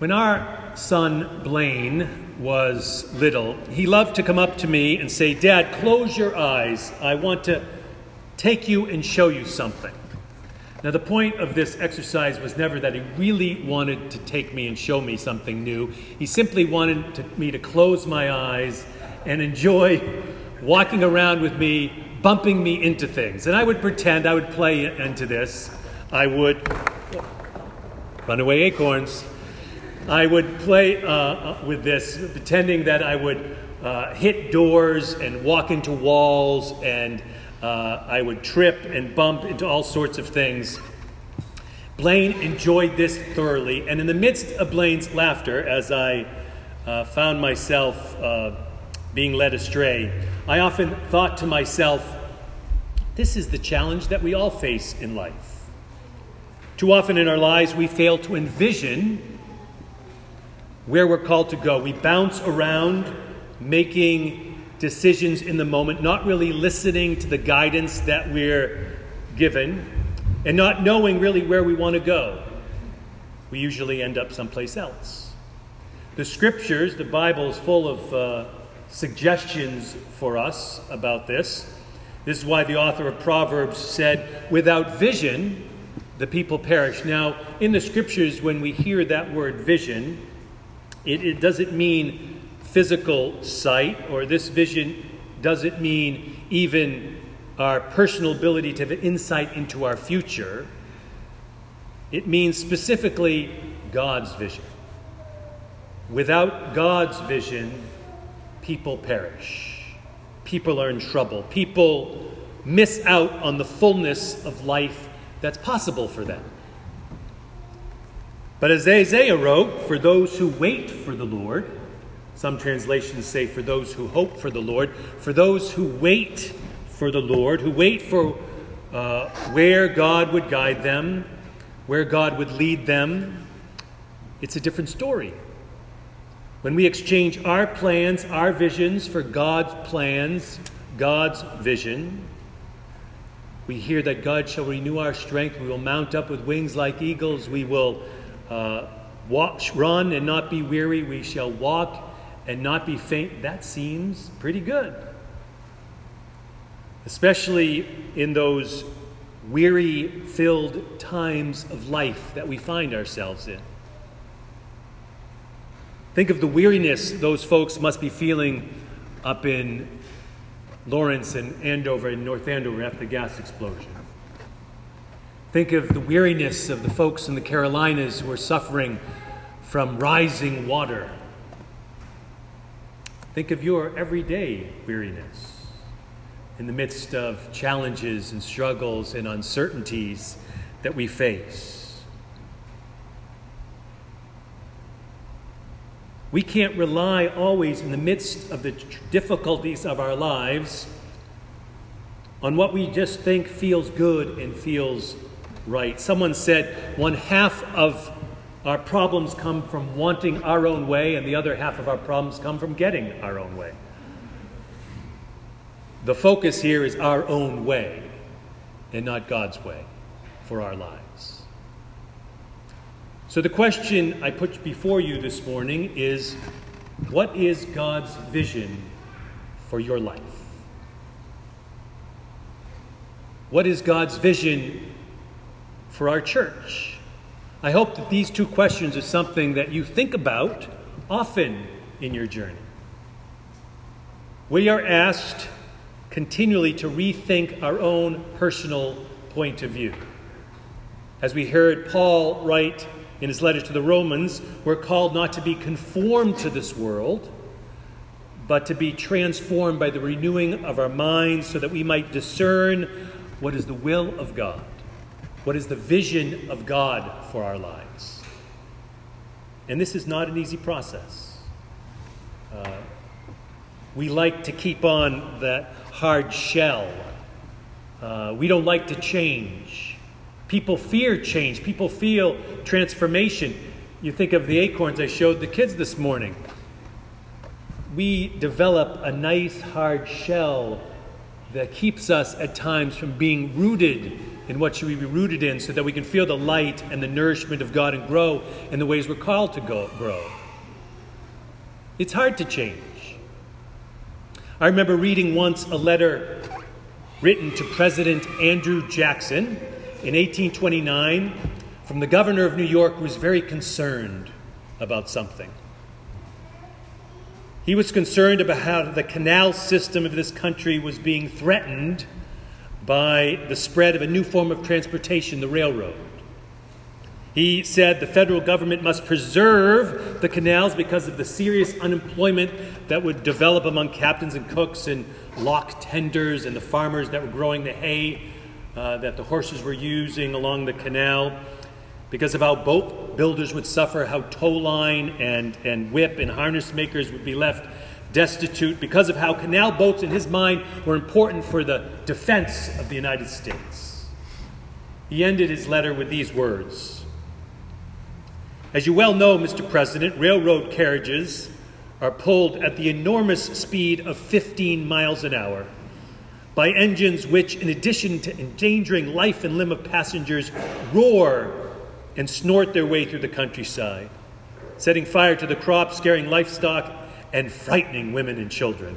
When our son Blaine was little, he loved to come up to me and say, Dad, close your eyes. I want to take you and show you something. Now, the point of this exercise was never that he really wanted to take me and show me something new. He simply wanted to, me to close my eyes and enjoy walking around with me, bumping me into things. And I would pretend I would play into this. I would run away acorns. I would play uh, uh, with this, pretending that I would uh, hit doors and walk into walls, and uh, I would trip and bump into all sorts of things. Blaine enjoyed this thoroughly, and in the midst of Blaine's laughter, as I uh, found myself uh, being led astray, I often thought to myself, this is the challenge that we all face in life. Too often in our lives, we fail to envision where we're called to go. We bounce around making decisions in the moment, not really listening to the guidance that we're given, and not knowing really where we want to go. We usually end up someplace else. The scriptures, the Bible, is full of uh, suggestions for us about this. This is why the author of Proverbs said, Without vision, the people perish. Now, in the scriptures, when we hear that word vision, it, it doesn't mean physical sight, or this vision doesn't mean even our personal ability to have insight into our future. It means specifically God's vision. Without God's vision, people perish. People are in trouble. People miss out on the fullness of life that's possible for them. But as Isaiah wrote, for those who wait for the Lord, some translations say for those who hope for the Lord, for those who wait for the Lord, who wait for uh, where God would guide them, where God would lead them, it's a different story. When we exchange our plans, our visions for God's plans, God's vision, we hear that God shall renew our strength. We will mount up with wings like eagles. We will uh, walk, run and not be weary. We shall walk and not be faint. That seems pretty good. Especially in those weary filled times of life that we find ourselves in. Think of the weariness those folks must be feeling up in Lawrence and Andover and North Andover after the gas explosion. Think of the weariness of the folks in the Carolinas who are suffering from rising water. Think of your everyday weariness in the midst of challenges and struggles and uncertainties that we face. We can't rely always in the midst of the difficulties of our lives on what we just think feels good and feels right. Someone said one half of our problems come from wanting our own way, and the other half of our problems come from getting our own way. The focus here is our own way and not God's way for our lives. So, the question I put before you this morning is what is God's vision for your life? What is God's vision for our church? I hope that these two questions are something that you think about often in your journey. We are asked continually to rethink our own personal point of view. As we heard Paul write in his letter to the Romans, we're called not to be conformed to this world, but to be transformed by the renewing of our minds so that we might discern what is the will of God, what is the vision of God for our lives. And this is not an easy process. Uh, we like to keep on that hard shell. Uh, we don't like to change. People fear change, people feel transformation. You think of the acorns I showed the kids this morning. We develop a nice hard shell that keeps us at times from being rooted in what should we be rooted in so that we can feel the light and the nourishment of God and grow in the ways we're called to go, grow. It's hard to change. I remember reading once a letter written to President Andrew Jackson in 1829 from the governor of New York who was very concerned about something. He was concerned about how the canal system of this country was being threatened by the spread of a new form of transportation, the railroad. He said the federal government must preserve the canals because of the serious unemployment that would develop among captains and cooks and lock tenders and the farmers that were growing the hay uh, that the horses were using along the canal. Because of how boat builders would suffer, how tow line and, and whip and harness makers would be left destitute, because of how canal boats, in his mind, were important for the defense of the United States. He ended his letter with these words. As you well know, Mr. President, railroad carriages are pulled at the enormous speed of 15 miles an hour by engines which, in addition to endangering life and limb of passengers, roar and snort their way through the countryside, setting fire to the crops, scaring livestock, and frightening women and children.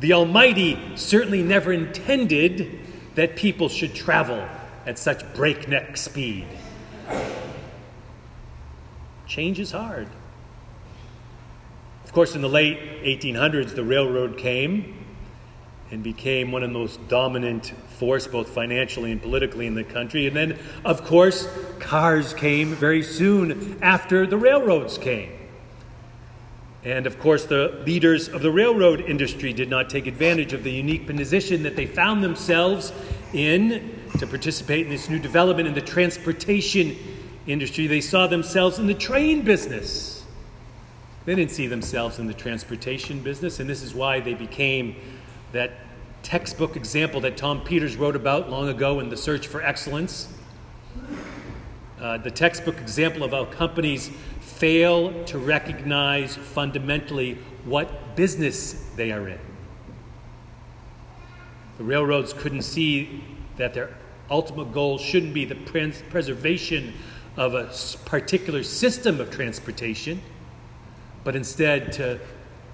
The Almighty certainly never intended that people should travel at such breakneck speed. Change is hard. Of course, in the late 1800s, the railroad came and became one of the most dominant force, both financially and politically, in the country. And then, of course, cars came very soon after the railroads came. And of course, the leaders of the railroad industry did not take advantage of the unique position that they found themselves in to participate in this new development in the transportation industry, they saw themselves in the train business. They didn't see themselves in the transportation business, and this is why they became that textbook example that Tom Peters wrote about long ago in The Search for Excellence. Uh, the textbook example of how companies fail to recognize fundamentally what business they are in. The railroads couldn't see that their ultimate goal shouldn't be the preservation of a particular system of transportation, but instead to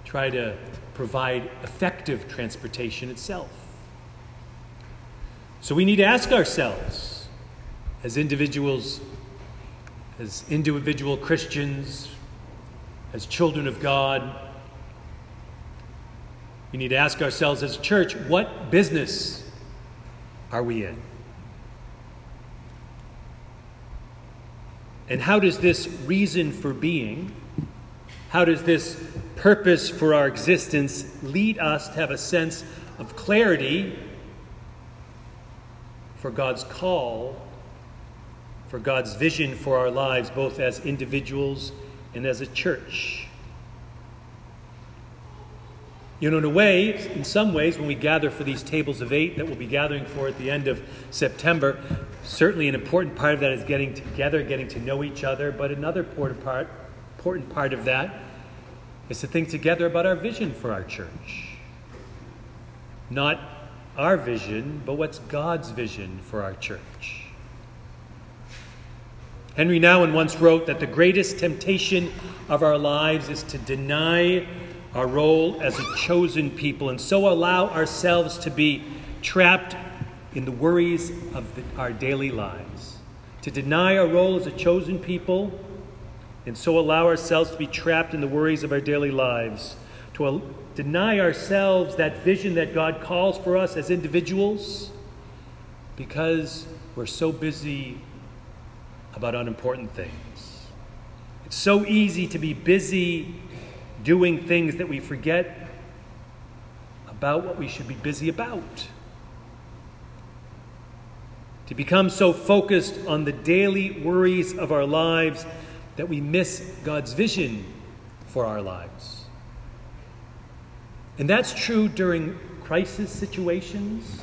try to provide effective transportation itself. So we need to ask ourselves, as individuals, as individual Christians, as children of God, we need to ask ourselves as a church, what business are we in? And how does this reason for being, how does this purpose for our existence lead us to have a sense of clarity for God's call, for God's vision for our lives, both as individuals and as a church? You know, in a way, in some ways, when we gather for these tables of eight that we'll be gathering for at the end of September, certainly an important part of that is getting together, getting to know each other. But another important part, important part of that is to think together about our vision for our church. Not our vision, but what's God's vision for our church. Henry Nouwen once wrote that the greatest temptation of our lives is to deny our role as a chosen people and so allow ourselves to be trapped in the worries of the, our daily lives. To deny our role as a chosen people and so allow ourselves to be trapped in the worries of our daily lives. To al- deny ourselves that vision that God calls for us as individuals because we're so busy about unimportant things. It's so easy to be busy doing things that we forget about what we should be busy about. To become so focused on the daily worries of our lives that we miss God's vision for our lives. And that's true during crisis situations,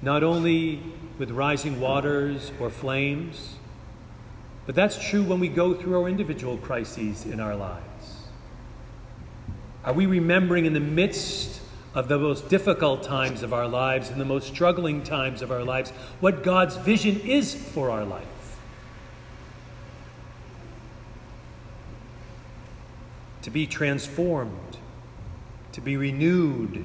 not only with rising waters or flames, but that's true when we go through our individual crises in our lives. Are we remembering in the midst of the most difficult times of our lives and the most struggling times of our lives what God's vision is for our life. To be transformed, to be renewed,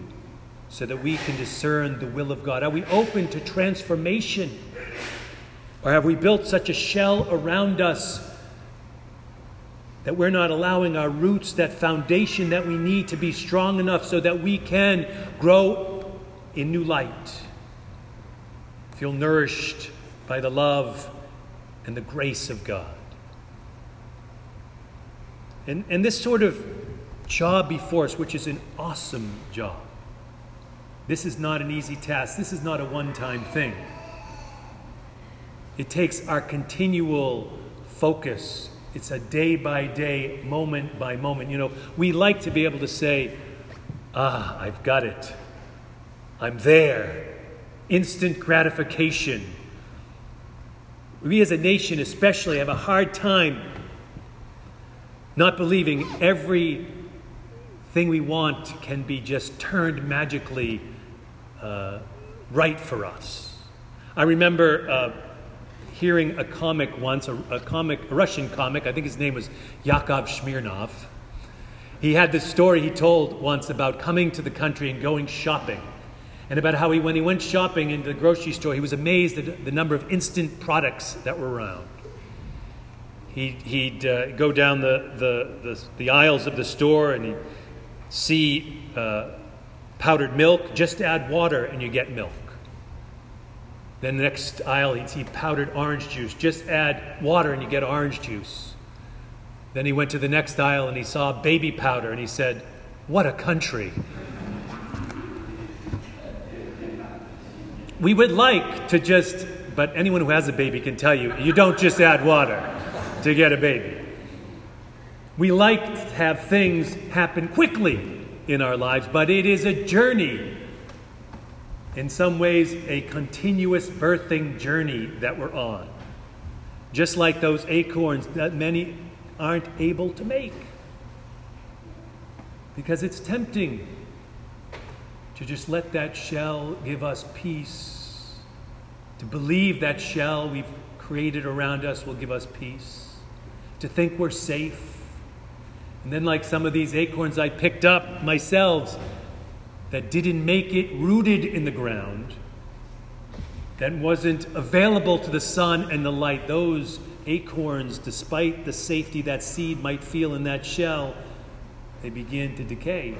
so that we can discern the will of God. Are we open to transformation? Or have we built such a shell around us that we're not allowing our roots, that foundation that we need to be strong enough so that we can grow in new light, feel nourished by the love and the grace of God. And, and this sort of job before us, which is an awesome job, this is not an easy task. This is not a one time thing. It takes our continual focus it's a day by day, moment by moment. You know, we like to be able to say, ah, I've got it. I'm there. Instant gratification. We as a nation, especially, have a hard time not believing everything we want can be just turned magically uh, right for us. I remember. Uh, hearing a comic once, a, a comic, a Russian comic, I think his name was Yakov Smirnoff. He had this story he told once about coming to the country and going shopping. And about how he, when he went shopping into the grocery store, he was amazed at the number of instant products that were around. He'd, he'd uh, go down the, the, the, the, aisles of the store and he'd see uh, powdered milk, just add water and you get milk. Then the next aisle, he'd see powdered orange juice. Just add water and you get orange juice. Then he went to the next aisle and he saw baby powder and he said, What a country. We would like to just, but anyone who has a baby can tell you, you don't just add water to get a baby. We like to have things happen quickly in our lives, but it is a journey in some ways, a continuous birthing journey that we're on. Just like those acorns that many aren't able to make. Because it's tempting to just let that shell give us peace, to believe that shell we've created around us will give us peace, to think we're safe. And then, like some of these acorns I picked up myself, that didn't make it rooted in the ground, that wasn't available to the sun and the light, those acorns, despite the safety that seed might feel in that shell, they begin to decay.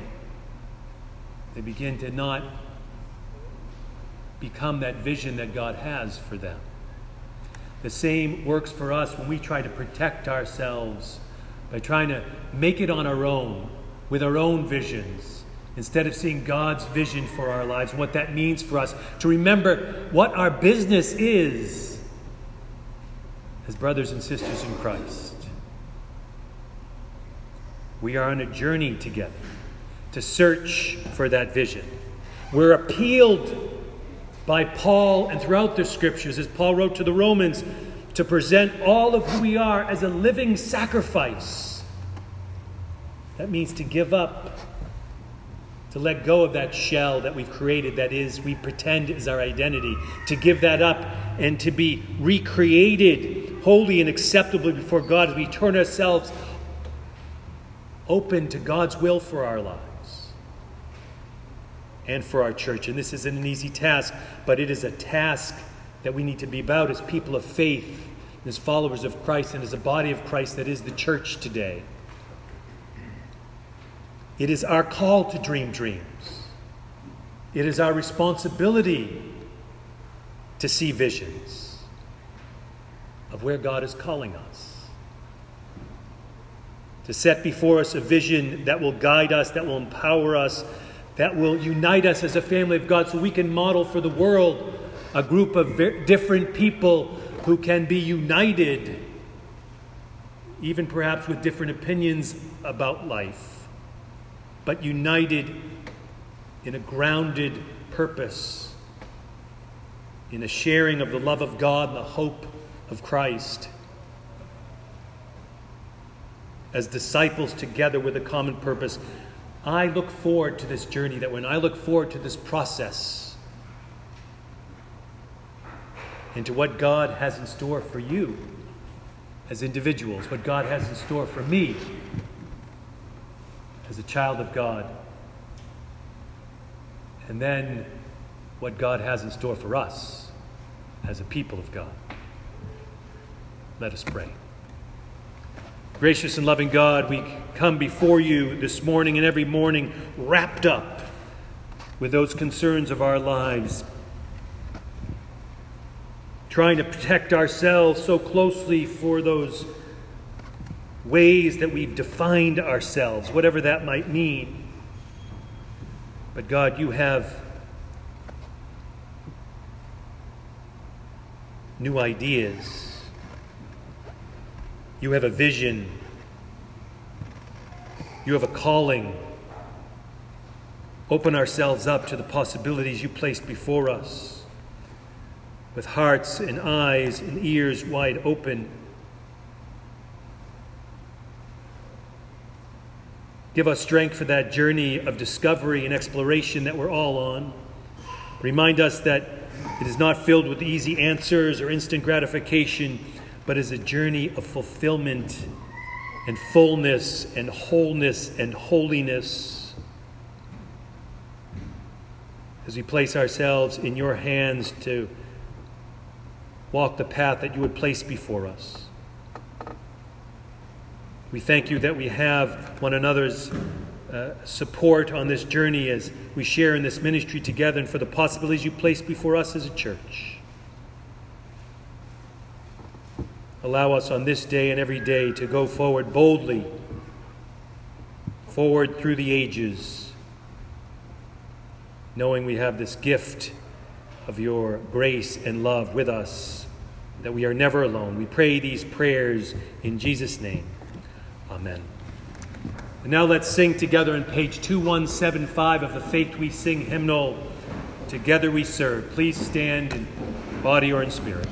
They begin to not become that vision that God has for them. The same works for us when we try to protect ourselves by trying to make it on our own with our own visions instead of seeing God's vision for our lives what that means for us, to remember what our business is as brothers and sisters in Christ. We are on a journey together to search for that vision. We're appealed by Paul and throughout the scriptures, as Paul wrote to the Romans, to present all of who we are as a living sacrifice. That means to give up to let go of that shell that we've created that is we pretend is our identity to give that up and to be recreated holy and acceptably before god as we turn ourselves open to god's will for our lives and for our church. And this isn't an easy task but it is a task that we need to be about as people of faith as followers of christ and as a body of christ that is the church today it is our call to dream dreams. It is our responsibility to see visions of where God is calling us. To set before us a vision that will guide us, that will empower us, that will unite us as a family of God so we can model for the world a group of different people who can be united, even perhaps with different opinions about life but united in a grounded purpose, in a sharing of the love of God and the hope of Christ. As disciples together with a common purpose, I look forward to this journey that when I look forward to this process into what God has in store for you as individuals, what God has in store for me as a child of God, and then what God has in store for us as a people of God. Let us pray. Gracious and loving God, we come before you this morning and every morning wrapped up with those concerns of our lives, trying to protect ourselves so closely for those ways that we've defined ourselves, whatever that might mean. But God, you have new ideas you have a vision. You have a calling. Open ourselves up to the possibilities you placed before us with hearts and eyes and ears wide open. Give us strength for that journey of discovery and exploration that we're all on. Remind us that it is not filled with easy answers or instant gratification but is a journey of fulfillment and fullness and wholeness and holiness. As we place ourselves in your hands to walk the path that you would place before us. We thank you that we have one another's uh, support on this journey as we share in this ministry together and for the possibilities you place before us as a church. Allow us on this day and every day to go forward boldly, forward through the ages, knowing we have this gift of your grace and love with us, that we are never alone. We pray these prayers in Jesus' name. Amen. And now let's sing together in page 2175 of the Faith We Sing hymnal. Together we serve. Please stand in body or in spirit.